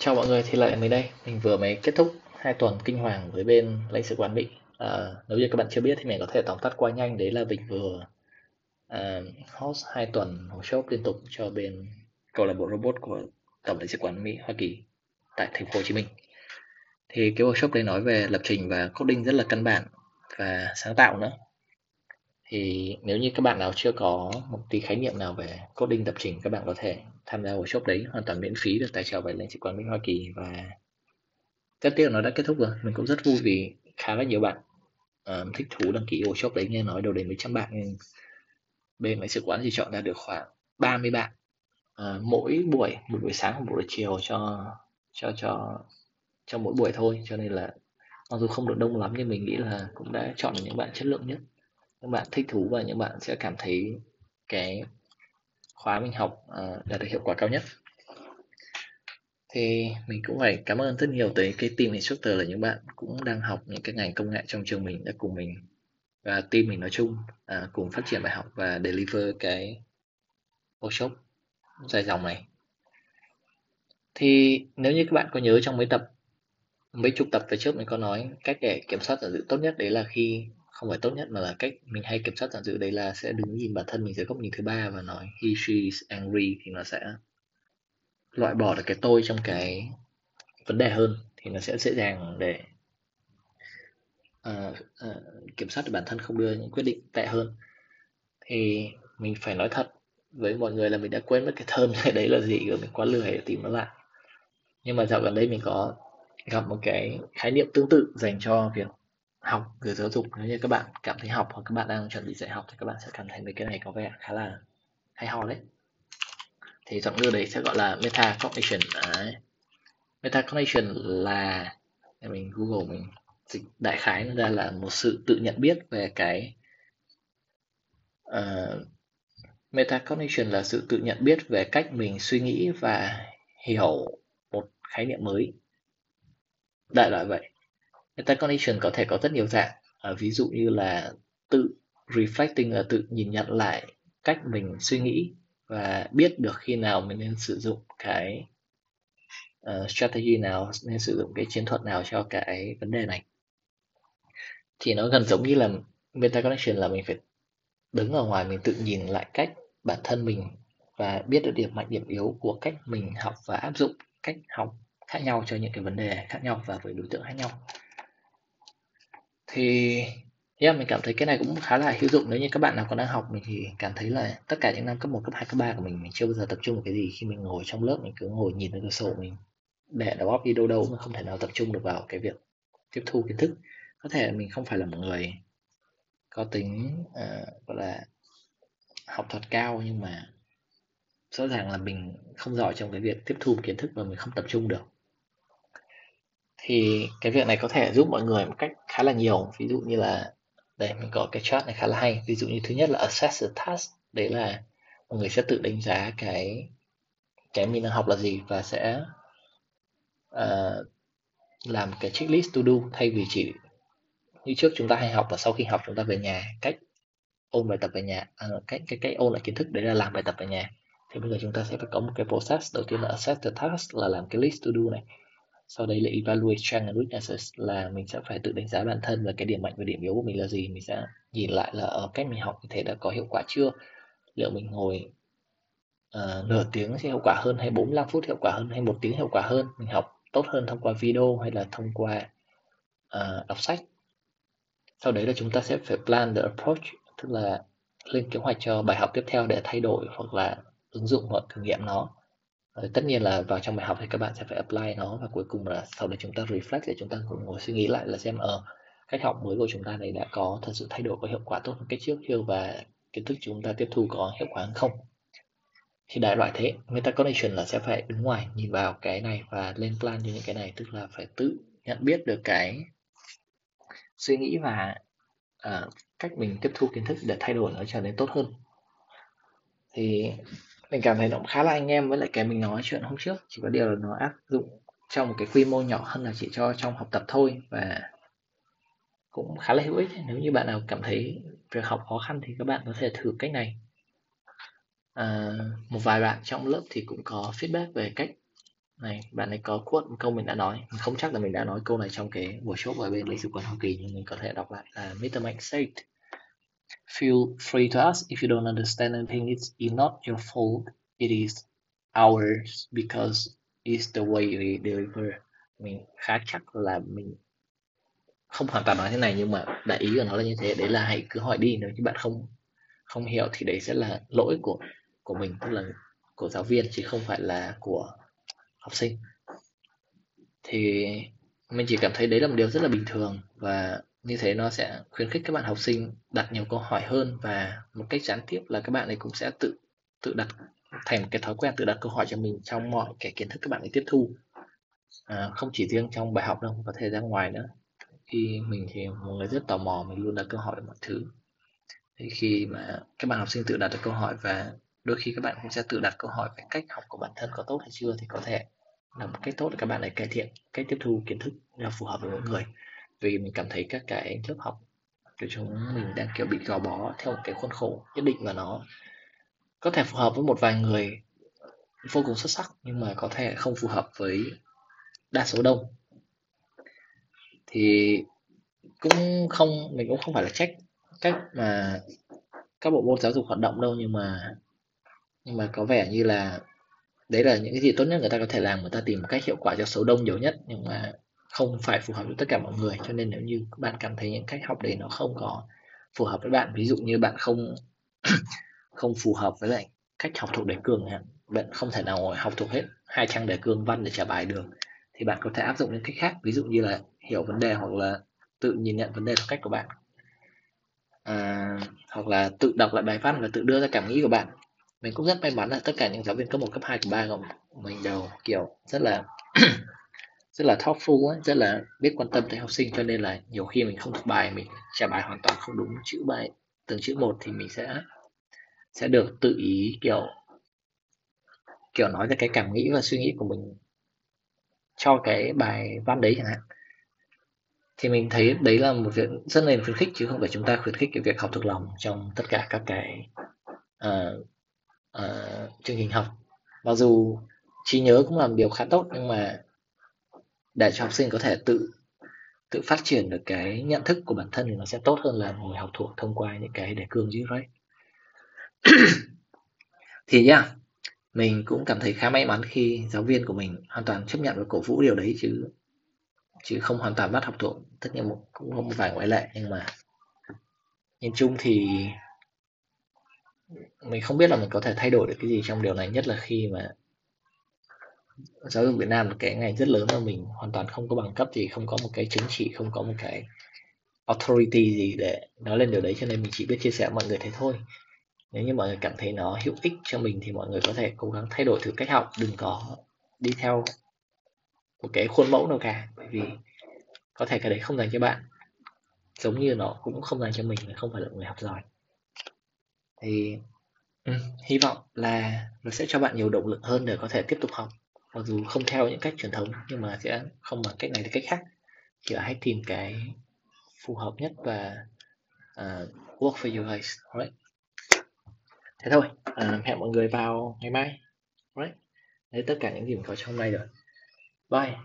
Chào mọi người, thì lại mình đây. Mình vừa mới kết thúc hai tuần kinh hoàng với bên lãnh sự quán Mỹ. À, nếu như các bạn chưa biết thì mình có thể tóm tắt qua nhanh. Đấy là mình vừa à, host hai tuần workshop liên tục cho bên câu lạc bộ robot của tổng lãnh sự quán Mỹ Hoa Kỳ tại thành phố Hồ Chí Minh. Thì cái workshop đấy nói về lập trình và coding rất là căn bản và sáng tạo nữa. Thì nếu như các bạn nào chưa có một tí khái niệm nào về coding lập trình các bạn có thể tham gia workshop đấy hoàn toàn miễn phí được tài trợ bởi lãnh sự quán Mỹ Hoa Kỳ và rất tiếc nó đã kết thúc rồi. Mình cũng rất vui vì khá là nhiều bạn uh, thích thú đăng ký workshop đấy nghe nói đâu đến mấy trăm bạn. Nhưng bên lãnh sự quán chỉ chọn ra được khoảng 30 bạn uh, mỗi buổi một buổi sáng một buổi chiều cho cho cho cho mỗi buổi thôi. Cho nên là mặc dù không được đông lắm nhưng mình nghĩ là cũng đã chọn được những bạn chất lượng nhất những bạn thích thú và những bạn sẽ cảm thấy cái khóa mình học uh, đạt được hiệu quả cao nhất. Thì mình cũng phải cảm ơn rất nhiều tới cái team instructor là những bạn cũng đang học những cái ngành công nghệ trong trường mình đã cùng mình và team mình nói chung à, cùng phát triển bài học và deliver cái workshop dài dòng này. Thì nếu như các bạn có nhớ trong mấy tập mấy chục tập về trước mình có nói cách để kiểm soát giả dự tốt nhất đấy là khi không phải tốt nhất mà là cách mình hay kiểm soát giản dự đấy là sẽ đứng nhìn bản thân mình dưới góc nhìn thứ ba và nói he she is angry thì nó sẽ loại bỏ được cái tôi trong cái vấn đề hơn. Thì nó sẽ dễ dàng để uh, uh, kiểm soát được bản thân không đưa những quyết định tệ hơn. Thì mình phải nói thật với mọi người là mình đã quên mất cái thơm này đấy là gì rồi mình quá lười để tìm nó lại. Nhưng mà dạo gần đây mình có gặp một cái khái niệm tương tự dành cho việc học về giáo dục. Nếu như các bạn cảm thấy học hoặc các bạn đang chuẩn bị dạy học thì các bạn sẽ cảm thấy mấy cái này có vẻ khá là hay ho đấy. Thì giọng ngữ đấy sẽ gọi là metacognition. Đấy. metacognition là mình google mình dịch đại khái nó ra là một sự tự nhận biết về cái uh, metacognition là sự tự nhận biết về cách mình suy nghĩ và hiểu một khái niệm mới. Đại loại vậy metacognition có thể có rất nhiều dạng. À, ví dụ như là tự reflecting là tự nhìn nhận lại cách mình suy nghĩ và biết được khi nào mình nên sử dụng cái uh, strategy nào nên sử dụng cái chiến thuật nào cho cái vấn đề này. Thì nó gần giống như là meta connection là mình phải đứng ở ngoài mình tự nhìn lại cách bản thân mình và biết được điểm mạnh điểm yếu của cách mình học và áp dụng cách học khác nhau cho những cái vấn đề khác nhau và với đối tượng khác nhau thì Yeah, mình cảm thấy cái này cũng khá là hữu dụng. Nếu như các bạn nào còn đang học mình thì cảm thấy là tất cả những năm cấp 1, cấp 2, cấp 3 của mình mình chưa bao giờ tập trung vào cái gì. Khi mình ngồi trong lớp mình cứ ngồi nhìn vào cửa sổ mình để đầu óc đi đâu đâu mà không thể nào tập trung được vào cái việc tiếp thu kiến thức. Có thể mình không phải là một người có tính uh, gọi là học thuật cao nhưng mà rõ ràng là mình không giỏi trong cái việc tiếp thu kiến thức và mình không tập trung được thì cái việc này có thể giúp mọi người một cách khá là nhiều. Ví dụ như là đây mình có cái chart này khá là hay. Ví dụ như thứ nhất là assess the task. Đấy là mọi người sẽ tự đánh giá cái cái mình đang học là gì và sẽ uh, làm cái checklist to do thay vì chỉ như trước chúng ta hay học là sau khi học chúng ta về nhà cách ôn bài tập về nhà à, cách cái cách ôn lại kiến thức để là làm bài tập về nhà. Thì bây giờ chúng ta sẽ phải có một cái process. Đầu tiên là assess the task là làm cái list to do này sau đấy là evaluate strength and weaknesses là mình sẽ phải tự đánh giá bản thân và cái điểm mạnh và điểm yếu của mình là gì. Mình sẽ nhìn lại là ở cách mình học như thế đã có hiệu quả chưa? Liệu mình ngồi uh, nửa tiếng sẽ hiệu quả hơn hay 45 phút hiệu quả hơn hay một tiếng hiệu quả hơn? Mình học tốt hơn thông qua video hay là thông qua uh, đọc sách? Sau đấy là chúng ta sẽ phải plan the approach tức là lên kế hoạch cho bài học tiếp theo để thay đổi hoặc là ứng dụng hoặc thử nghiệm nó. Rồi, tất nhiên là vào trong bài học thì các bạn sẽ phải apply nó và cuối cùng là sau đấy chúng ta reflect để chúng ta cùng ngồi suy nghĩ lại là xem ở uh, cách học mới của chúng ta này đã có thật sự thay đổi có hiệu quả tốt hơn cách trước chưa và kiến thức chúng ta tiếp thu có hiệu quả không? Thì đại loại thế metacognition là sẽ phải đứng ngoài nhìn vào cái này và lên plan cho những cái này tức là phải tự nhận biết được cái suy nghĩ và uh, cách mình tiếp thu kiến thức để thay đổi nó trở nên tốt hơn. Thì mình cảm thấy nó cũng khá là anh em với lại cái mình nói chuyện hôm trước. Chỉ có điều là nó áp dụng trong một cái quy mô nhỏ hơn là chỉ cho trong học tập thôi và cũng khá là hữu ích. Nếu như bạn nào cảm thấy việc học khó khăn thì các bạn có thể thử cách này. À, một vài bạn trong lớp thì cũng có feedback về cách này. Bạn ấy có quote một câu mình đã nói. Mình không chắc là mình đã nói câu này trong cái buổi chốt ở bên lịch sử quan Hoa Kỳ nhưng mình có thể đọc lại là Mr. Mike said feel free to ask. If you don't understand anything, it's not your fault. It is ours because it's the way we deliver. Mình khá chắc là mình không hoàn toàn nói thế này, nhưng mà đại ý của nó là như thế. Đấy là hãy cứ hỏi đi, nếu như bạn không không hiểu thì đấy sẽ là lỗi của của mình, tức là của giáo viên, chứ không phải là của học sinh. Thì mình chỉ cảm thấy đấy là một điều rất là bình thường và như thế nó sẽ khuyến khích các bạn học sinh đặt nhiều câu hỏi hơn và một cách gián tiếp là các bạn ấy cũng sẽ tự tự đặt thành một cái thói quen tự đặt câu hỏi cho mình trong mọi cái kiến thức các bạn ấy tiếp thu. À, không chỉ riêng trong bài học đâu có thể ra ngoài nữa. Khi mình thì một người rất tò mò mình luôn đặt câu hỏi mọi thứ. Thì khi mà các bạn học sinh tự đặt được câu hỏi và đôi khi các bạn cũng sẽ tự đặt câu hỏi về cách học của bản thân có tốt hay chưa thì có thể là một cách tốt để các bạn ấy cải thiện cách tiếp thu kiến thức là phù hợp với mỗi người vì mình cảm thấy các cái lớp học của chúng mình đang kiểu bị gò bó theo một cái khuôn khổ nhất định và nó có thể phù hợp với một vài người vô cùng xuất sắc nhưng mà có thể không phù hợp với đa số đông. Thì cũng không mình cũng không phải là trách cách mà các bộ môn giáo dục hoạt động đâu nhưng mà nhưng mà có vẻ như là đấy là những cái gì tốt nhất người ta có thể làm người ta tìm một cách hiệu quả cho số đông nhiều nhất nhưng mà không phải phù hợp với tất cả mọi người. Cho nên nếu như bạn cảm thấy những cách học đấy nó không có phù hợp với bạn ví dụ như bạn không không phù hợp với lại cách học thuộc đề cương hạn bạn không thể nào học thuộc hết hai trang đề cương văn để trả bài được thì bạn có thể áp dụng những cách khác ví dụ như là hiểu vấn đề hoặc là tự nhìn nhận vấn đề theo cách của bạn. À, hoặc là tự đọc lại bài văn và tự đưa ra cảm nghĩ của bạn. Mình cũng rất may mắn là tất cả những giáo viên cấp 1, cấp 2, cấp 3 của mình đều kiểu rất là rất là thoughtful ấy, rất là biết quan tâm tới học sinh cho nên là nhiều khi mình không thuộc bài mình trả bài hoàn toàn không đúng chữ bài từng chữ một thì mình sẽ sẽ được tự ý kiểu kiểu nói ra cái cảm nghĩ và suy nghĩ của mình cho cái bài văn đấy chẳng hạn. Thì mình thấy đấy là một việc rất nên khuyến khích chứ không phải chúng ta khuyến khích cái việc học thuộc lòng trong tất cả các cái uh, uh, chương trình học. Mặc dù trí nhớ cũng là một điều khá tốt nhưng mà để cho học sinh có thể tự tự phát triển được cái nhận thức của bản thân thì nó sẽ tốt hơn là ngồi học thuộc thông qua những cái đề cương dưới đấy thì nhá yeah, mình cũng cảm thấy khá may mắn khi giáo viên của mình hoàn toàn chấp nhận và cổ vũ điều đấy chứ chứ không hoàn toàn bắt học thuộc. Tất nhiên một, cũng có một vài ngoại lệ nhưng mà nhìn chung thì mình không biết là mình có thể thay đổi được cái gì trong điều này nhất là khi mà giáo dục Việt Nam là cái ngành rất lớn mà mình hoàn toàn không có bằng cấp gì không có một cái chứng chỉ không có một cái authority gì để nói lên điều đấy cho nên mình chỉ biết chia sẻ với mọi người thế thôi. Nếu như mọi người cảm thấy nó hữu ích cho mình thì mọi người có thể cố gắng thay đổi thử cách học đừng có đi theo một cái khuôn mẫu nào cả bởi vì có thể cái đấy không dành cho bạn. Giống như nó cũng không dành cho mình không phải là người học giỏi. Thì ừ, hy vọng là nó sẽ cho bạn nhiều động lực hơn để có thể tiếp tục học mặc dù không theo những cách truyền thống nhưng mà sẽ không bằng cách này thì cách khác. Chỉ là hãy tìm cái phù hợp nhất và uh, work for you guys right thế thôi uh, hẹn mọi người vào ngày mai right đấy tất cả những gì mình có trong hôm nay rồi. Bye.